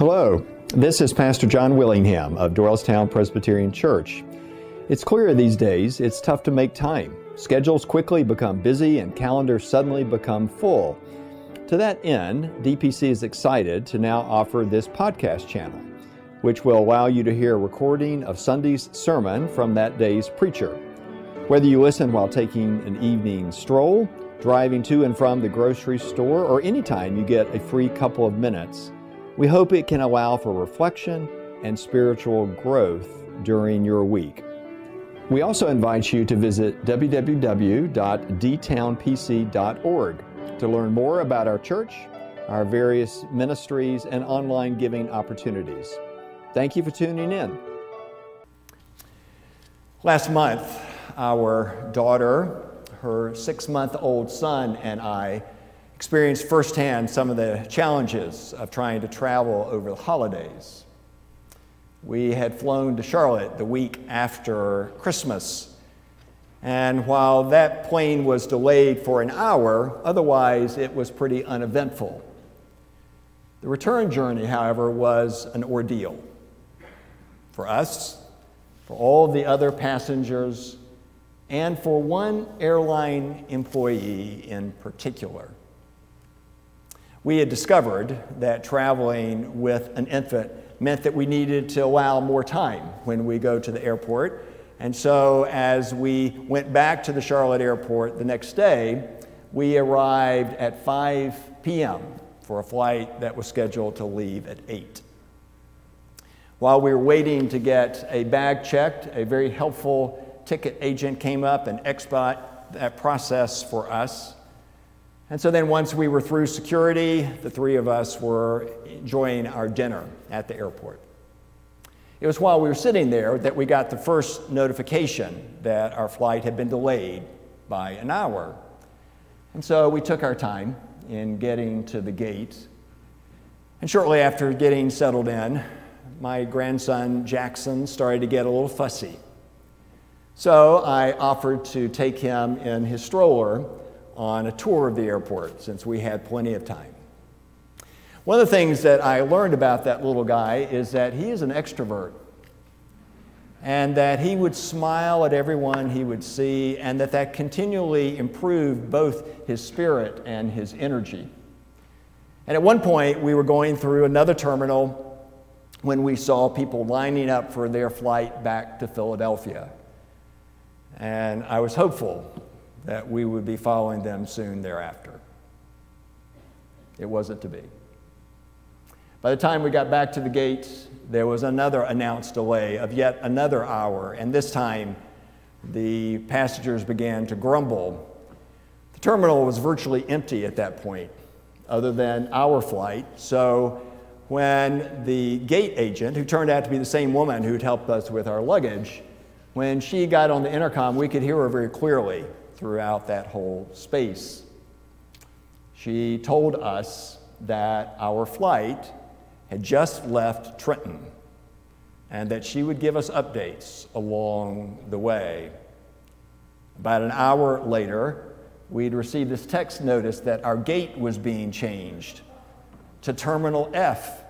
Hello, this is Pastor John Willingham of Doylestown Presbyterian Church. It's clear these days it's tough to make time. Schedules quickly become busy and calendars suddenly become full. To that end, DPC is excited to now offer this podcast channel, which will allow you to hear a recording of Sunday's sermon from that day's preacher. Whether you listen while taking an evening stroll, driving to and from the grocery store, or anytime you get a free couple of minutes, we hope it can allow for reflection and spiritual growth during your week. We also invite you to visit www.dtownpc.org to learn more about our church, our various ministries, and online giving opportunities. Thank you for tuning in. Last month, our daughter, her six month old son, and I experienced firsthand some of the challenges of trying to travel over the holidays. We had flown to Charlotte the week after Christmas, and while that plane was delayed for an hour, otherwise it was pretty uneventful. The return journey, however, was an ordeal for us, for all the other passengers, and for one airline employee in particular. We had discovered that traveling with an infant meant that we needed to allow more time when we go to the airport. And so, as we went back to the Charlotte airport the next day, we arrived at 5 p.m. for a flight that was scheduled to leave at 8. While we were waiting to get a bag checked, a very helpful ticket agent came up and expedited that process for us. And so then, once we were through security, the three of us were enjoying our dinner at the airport. It was while we were sitting there that we got the first notification that our flight had been delayed by an hour. And so we took our time in getting to the gate. And shortly after getting settled in, my grandson Jackson started to get a little fussy. So I offered to take him in his stroller on a tour of the airport since we had plenty of time. One of the things that I learned about that little guy is that he is an extrovert and that he would smile at everyone he would see and that that continually improved both his spirit and his energy. And at one point, we were going through another terminal when we saw people lining up for their flight back to Philadelphia. And I was hopeful that we would be following them soon thereafter. It wasn't to be. By the time we got back to the gates, there was another announced delay of yet another hour, and this time the passengers began to grumble. The terminal was virtually empty at that point, other than our flight. So when the gate agent, who turned out to be the same woman who'd helped us with our luggage, when she got on the intercom, we could hear her very clearly throughout that whole space. She told us that our flight had just left Trenton and that she would give us updates along the way. About an hour later, we'd received this text notice that our gate was being changed to Terminal F.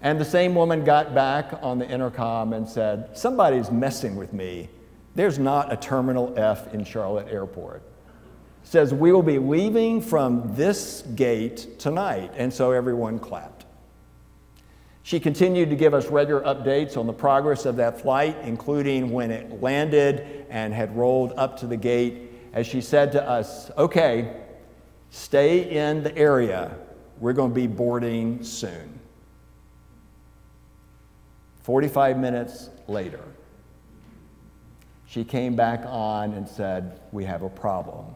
And the same woman got back on the intercom and said, Somebody's messing with me. There's not a Terminal F in Charlotte Airport. It says, We will be leaving from this gate tonight. And so everyone clapped. She continued to give us regular updates on the progress of that flight, including when it landed and had rolled up to the gate. As she said to us, Okay, stay in the area. We're going to be boarding soon. 45 minutes later, she came back on and said, We have a problem.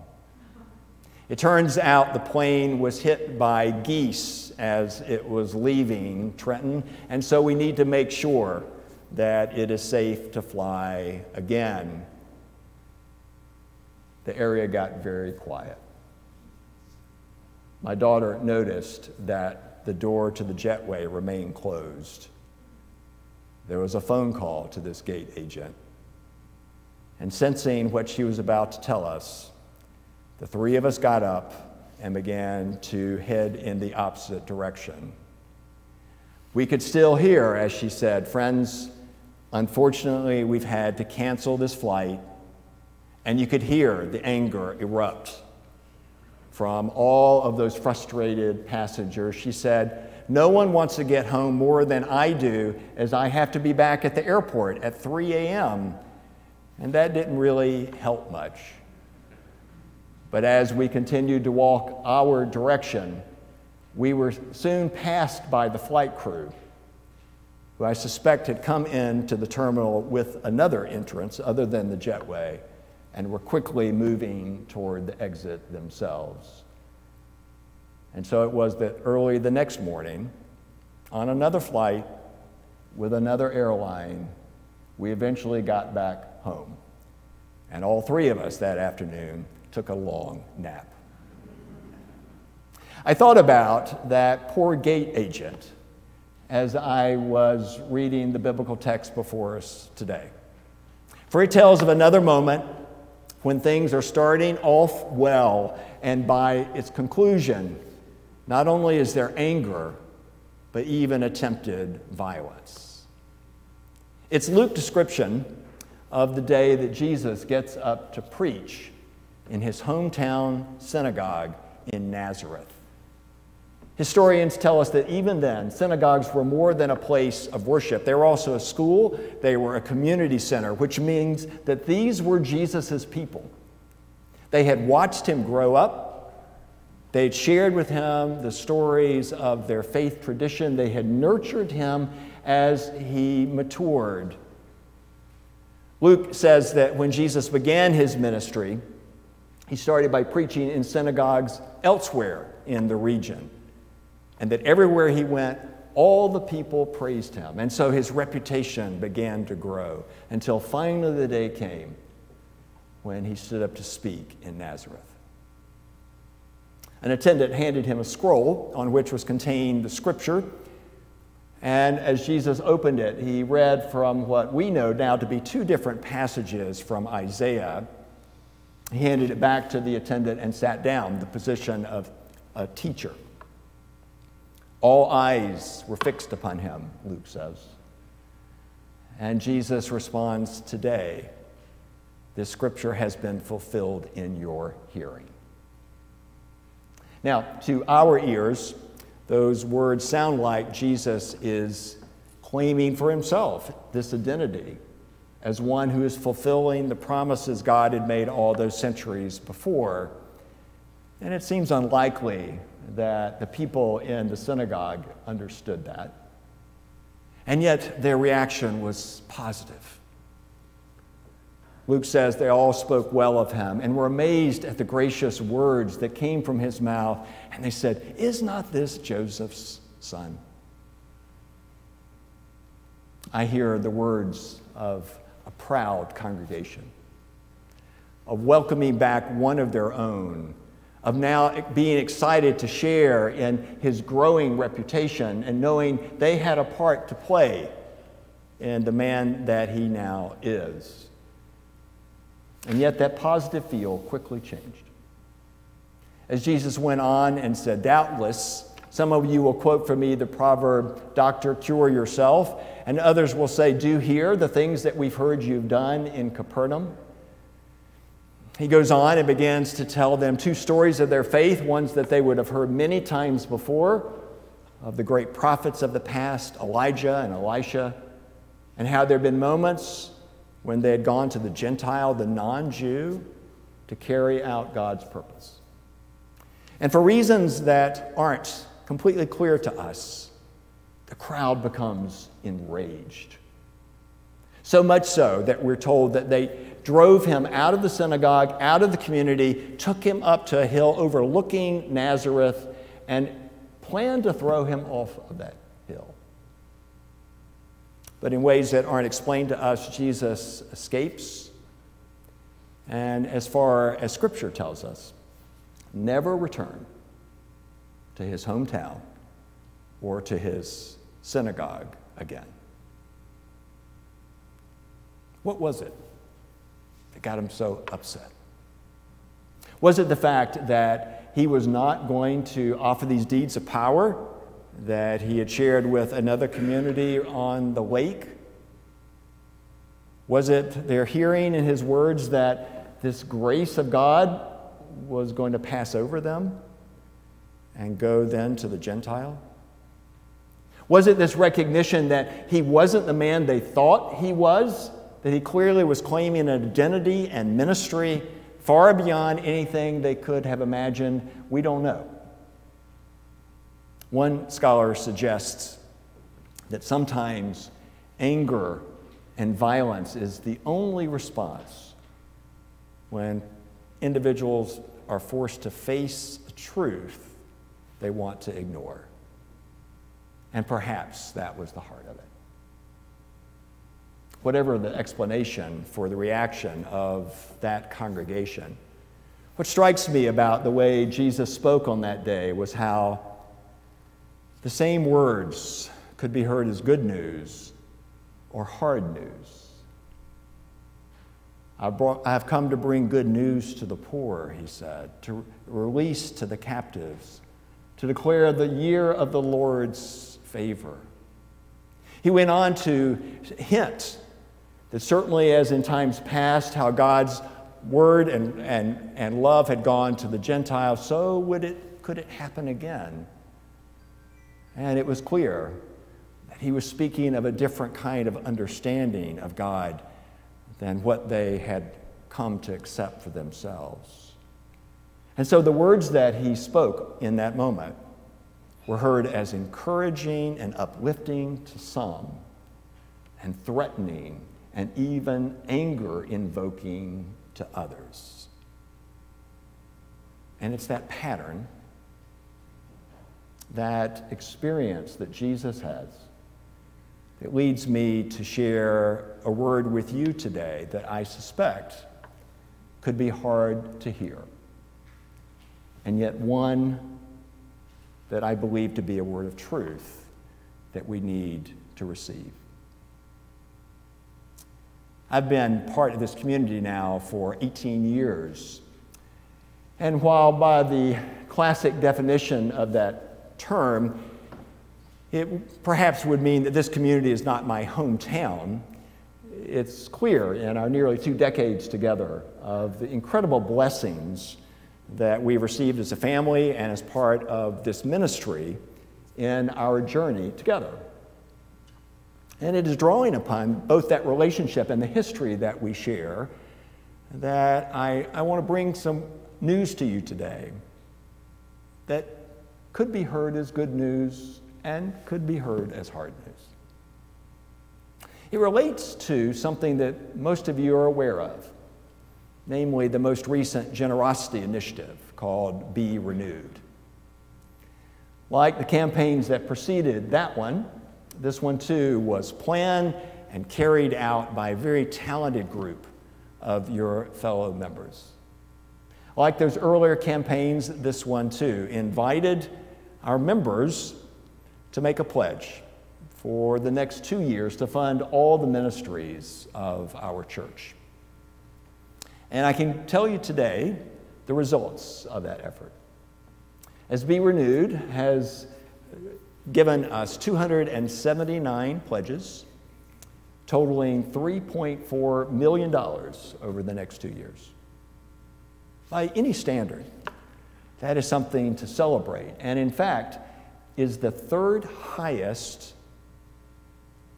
It turns out the plane was hit by geese as it was leaving Trenton, and so we need to make sure that it is safe to fly again. The area got very quiet. My daughter noticed that the door to the jetway remained closed. There was a phone call to this gate agent. And sensing what she was about to tell us, the three of us got up and began to head in the opposite direction. We could still hear, as she said, friends, unfortunately, we've had to cancel this flight. And you could hear the anger erupt from all of those frustrated passengers. She said, No one wants to get home more than I do, as I have to be back at the airport at 3 a.m. And that didn't really help much. But as we continued to walk our direction, we were soon passed by the flight crew, who I suspect had come into the terminal with another entrance other than the jetway and were quickly moving toward the exit themselves. And so it was that early the next morning, on another flight with another airline, we eventually got back home. And all three of us that afternoon took a long nap. I thought about that poor gate agent as I was reading the biblical text before us today. For it tells of another moment when things are starting off well, and by its conclusion, not only is there anger, but even attempted violence. It's Luke's description of the day that Jesus gets up to preach in his hometown synagogue in Nazareth. Historians tell us that even then, synagogues were more than a place of worship. They were also a school, they were a community center, which means that these were Jesus' people. They had watched him grow up, they had shared with him the stories of their faith tradition, they had nurtured him as he matured. Luke says that when Jesus began his ministry, he started by preaching in synagogues elsewhere in the region. And that everywhere he went, all the people praised him. And so his reputation began to grow until finally the day came when he stood up to speak in Nazareth. An attendant handed him a scroll on which was contained the scripture. And as Jesus opened it, he read from what we know now to be two different passages from Isaiah he handed it back to the attendant and sat down, the position of a teacher. All eyes were fixed upon him, Luke says. And Jesus responds, Today, this scripture has been fulfilled in your hearing. Now, to our ears, those words sound like Jesus is claiming for himself this identity as one who is fulfilling the promises God had made all those centuries before. And it seems unlikely that the people in the synagogue understood that. And yet their reaction was positive. Luke says they all spoke well of him and were amazed at the gracious words that came from his mouth. And they said, Is not this Joseph's son? I hear the words of a proud congregation, of welcoming back one of their own, of now being excited to share in his growing reputation and knowing they had a part to play in the man that he now is. And yet that positive feel quickly changed. As Jesus went on and said, Doubtless, some of you will quote for me the proverb, Doctor, cure yourself. And others will say, Do here the things that we've heard you've done in Capernaum. He goes on and begins to tell them two stories of their faith, ones that they would have heard many times before, of the great prophets of the past, Elijah and Elisha, and how there had been moments when they had gone to the Gentile, the non Jew, to carry out God's purpose. And for reasons that aren't completely clear to us, the crowd becomes enraged. So much so that we're told that they drove him out of the synagogue, out of the community, took him up to a hill overlooking Nazareth, and planned to throw him off of that. But in ways that aren't explained to us, Jesus escapes. And as far as Scripture tells us, never returned to his hometown or to his synagogue again. What was it that got him so upset? Was it the fact that he was not going to offer these deeds of power that he had shared with another community on the lake? Was it their hearing in his words that this grace of God was going to pass over them and go then to the Gentile? Was it this recognition that he wasn't the man they thought he was? That he clearly was claiming an identity and ministry far beyond anything they could have imagined? We don't know. One scholar suggests that sometimes anger and violence is the only response when individuals are forced to face the truth they want to ignore. And perhaps that was the heart of it. Whatever the explanation for the reaction of that congregation, what strikes me about the way Jesus spoke on that day was how the same words could be heard as good news or hard news. I, brought, I have come to bring good news to the poor, he said, to release to the captives, to declare the year of the Lord's favor. He went on to hint that certainly, as in times past, how God's word and, and, and love had gone to the Gentiles, so would it, could it happen again. And it was clear that he was speaking of a different kind of understanding of God than what they had come to accept for themselves. And so the words that he spoke in that moment were heard as encouraging and uplifting to some, and threatening and even anger invoking to others. And it's that pattern, that experience that Jesus has it leads me to share a word with you today that I suspect could be hard to hear, and yet one that I believe to be a word of truth that we need to receive. I've been part of this community now for 18 years. And while by the classic definition of that term, it perhaps would mean that this community is not my hometown. It's clear in our nearly two decades together of the incredible blessings that we've received as a family and as part of this ministry in our journey together. And it is drawing upon both that relationship and the history that we share that I, I want to bring some news to you today that could be heard as good news and could be heard as hard news. It relates to something that most of you are aware of, namely the most recent generosity initiative called Be Renewed. Like the campaigns that preceded that one, this one too was planned and carried out by a very talented group of your fellow members. Like those earlier campaigns, this one too invited our members to make a pledge for the next two years to fund all the ministries of our church. And I can tell you today the results of that effort. As Be Renewed has given us 279 pledges, totaling $3.4 million over the next two years. By any standard, that is something to celebrate. And in fact, is the third highest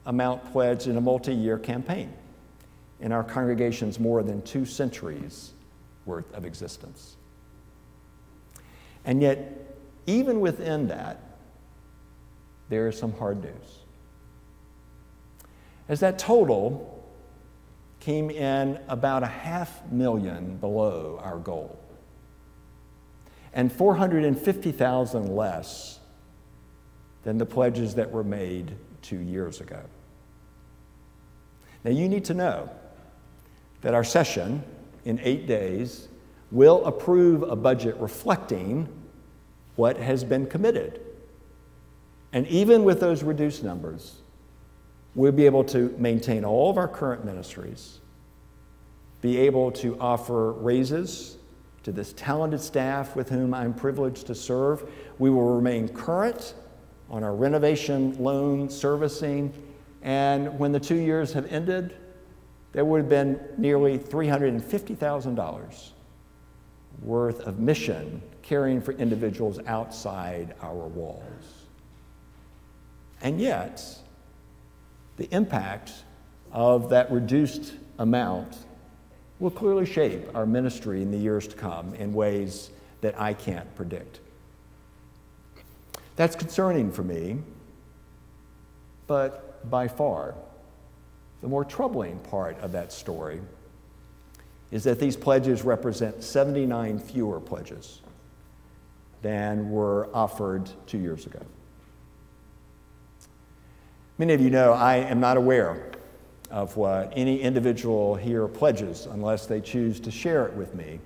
amount pledged in a multi year campaign in our congregation's more than two centuries worth of existence. And yet, even within that, there is some hard news. As that total came in about a half million below our goal, and 450,000 less than the pledges that were made two years ago. Now, you need to know that our session in eight days will approve a budget reflecting what has been committed. And even with those reduced numbers, we'll be able to maintain all of our current ministries, be able to offer raises to this talented staff with whom I'm privileged to serve. We will remain current on our renovation loan servicing. And when the two years have ended, there would have been nearly $350,000 worth of mission caring for individuals outside our walls. And yet, the impact of that reduced amount will clearly shape our ministry in the years to come in ways that I can't predict. That's concerning for me, but by far, the more troubling part of that story is that these pledges represent 79 fewer pledges than were offered two years ago. Many of you know I am not aware of what any individual here pledges unless they choose to share it with me.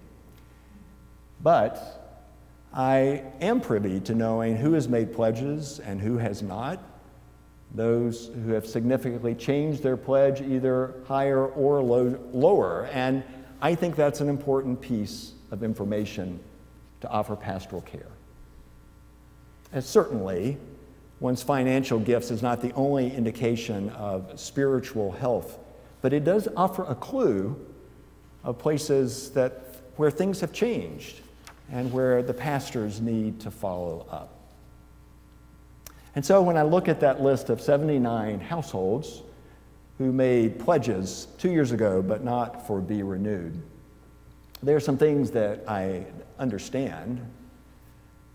But I am privy to knowing who has made pledges and who has not, those who have significantly changed their pledge either higher or low, lower. And I think that's an important piece of information to offer pastoral care. And certainly, one's financial gifts is not the only indication of spiritual health, but it does offer a clue of places that, where things have changed and where the pastors need to follow up. And so when I look at that list of 79 households who made pledges two years ago but not for Be Renewed, there are some things that I understand,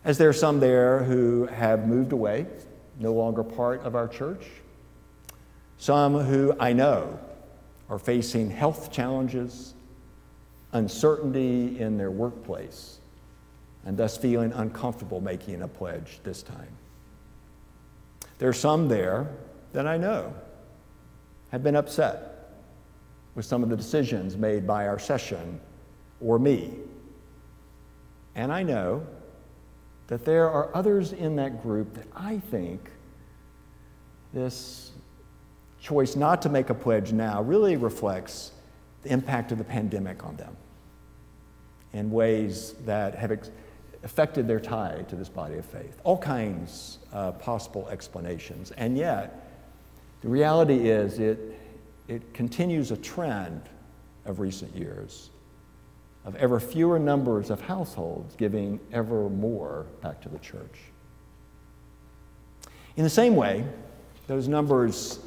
as there are some there who have moved away, no longer part of our church, some who I know are facing health challenges, uncertainty in their workplace, and thus feeling uncomfortable making a pledge this time. There are some there that I know have been upset with some of the decisions made by our session or me. And I know that there are others in that group that I think this choice not to make a pledge now really reflects the impact of the pandemic on them in ways that have ex- affected their tie to this body of faith. All kinds of possible explanations. And yet, the reality is it, it continues a trend of recent years of ever fewer numbers of households giving ever more back to the church. In the same way, those numbers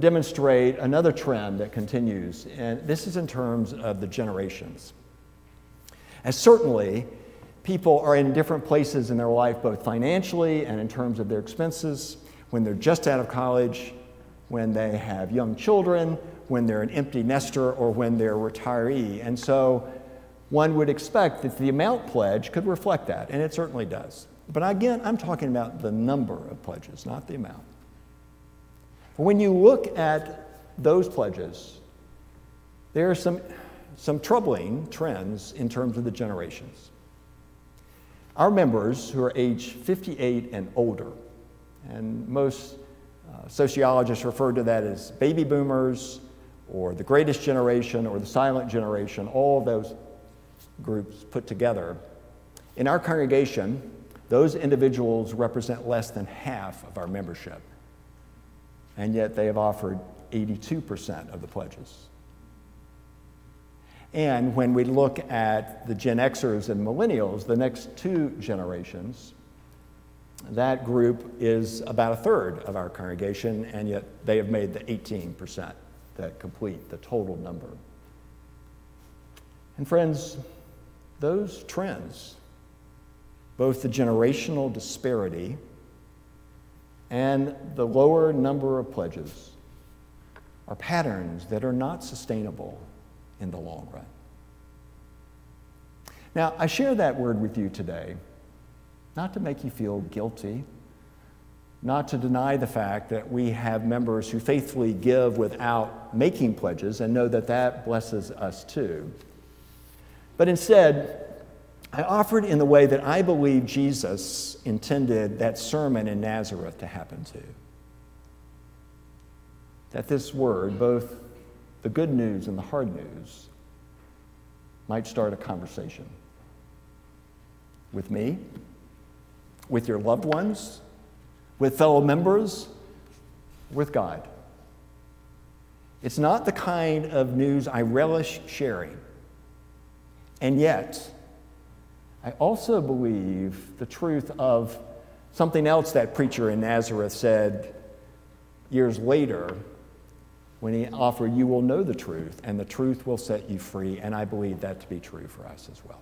demonstrate another trend that continues, and this is in terms of the generations. As certainly, people are in different places in their life, both financially and in terms of their expenses, when they're just out of college, when they have young children, when they're an empty nester, or when they're a retiree. And so one would expect that the amount pledged could reflect that, and it certainly does. But again, I'm talking about the number of pledges, not the amount. When you look at those pledges, there are some, some troubling trends in terms of the generations. Our members who are age 58 and older, and most uh, sociologists refer to that as baby boomers or the greatest generation or the silent generation, all those groups put together. In our congregation, those individuals represent less than half of our membership, and yet they have offered 82% of the pledges. And when we look at the Gen Xers and millennials, the next two generations, that group is about a third of our congregation, and yet they have made the 18% that complete the total number. And friends, those trends, both the generational disparity and the lower number of pledges, are patterns that are not sustainable in the long run. Now, I share that word with you today not to make you feel guilty, not to deny the fact that we have members who faithfully give without making pledges and know that that blesses us too. But instead, I offered in the way that I believe Jesus intended that sermon in Nazareth to happen to. That this word, both the good news and the hard news, might start a conversation with me, with your loved ones, with fellow members, with God. It's not the kind of news I relish sharing. And yet, I also believe the truth of something else that preacher in Nazareth said years later when he offered, You will know the truth, and the truth will set you free. And I believe that to be true for us as well.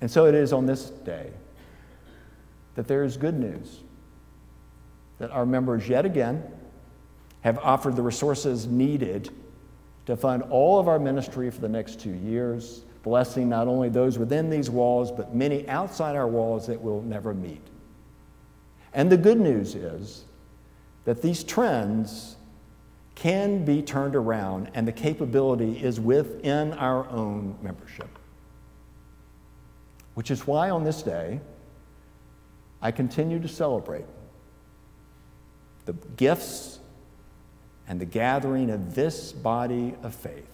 And so it is on this day that there is good news that our members yet again have offered the resources needed to fund all of our ministry for the next two years, blessing not only those within these walls, but many outside our walls that we'll never meet. And the good news is that these trends can be turned around, and the capability is within our own membership. Which is why on this day, I continue to celebrate the gifts and the gathering of this body of faith,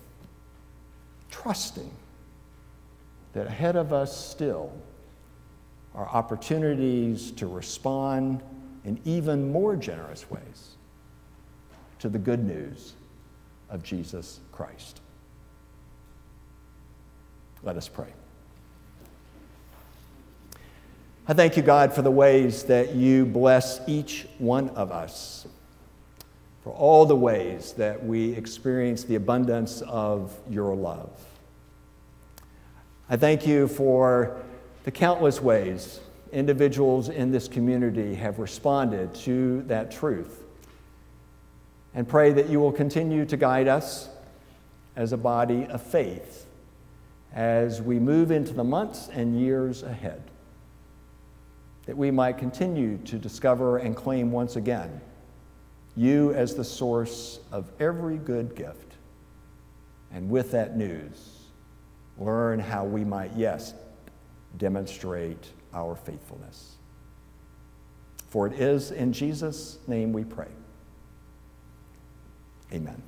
trusting that ahead of us still are opportunities to respond in even more generous ways to the good news of Jesus Christ. Let us pray. I thank you, God, for the ways that you bless each one of us for all the ways that we experience the abundance of your love. I thank you for the countless ways individuals in this community have responded to that truth. And pray that you will continue to guide us as a body of faith as we move into the months and years ahead. That we might continue to discover and claim once again you as the source of every good gift. And with that news, learn how we might, yes, demonstrate our faithfulness. For it is in Jesus' name we pray. Amen.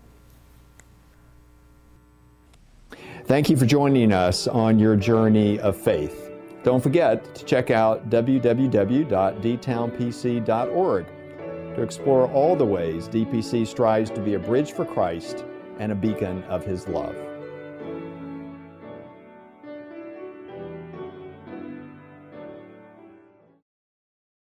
Thank you for joining us on your journey of faith. Don't forget to check out www.dtownpc.org to explore all the ways DPC strives to be a bridge for Christ and a beacon of His love.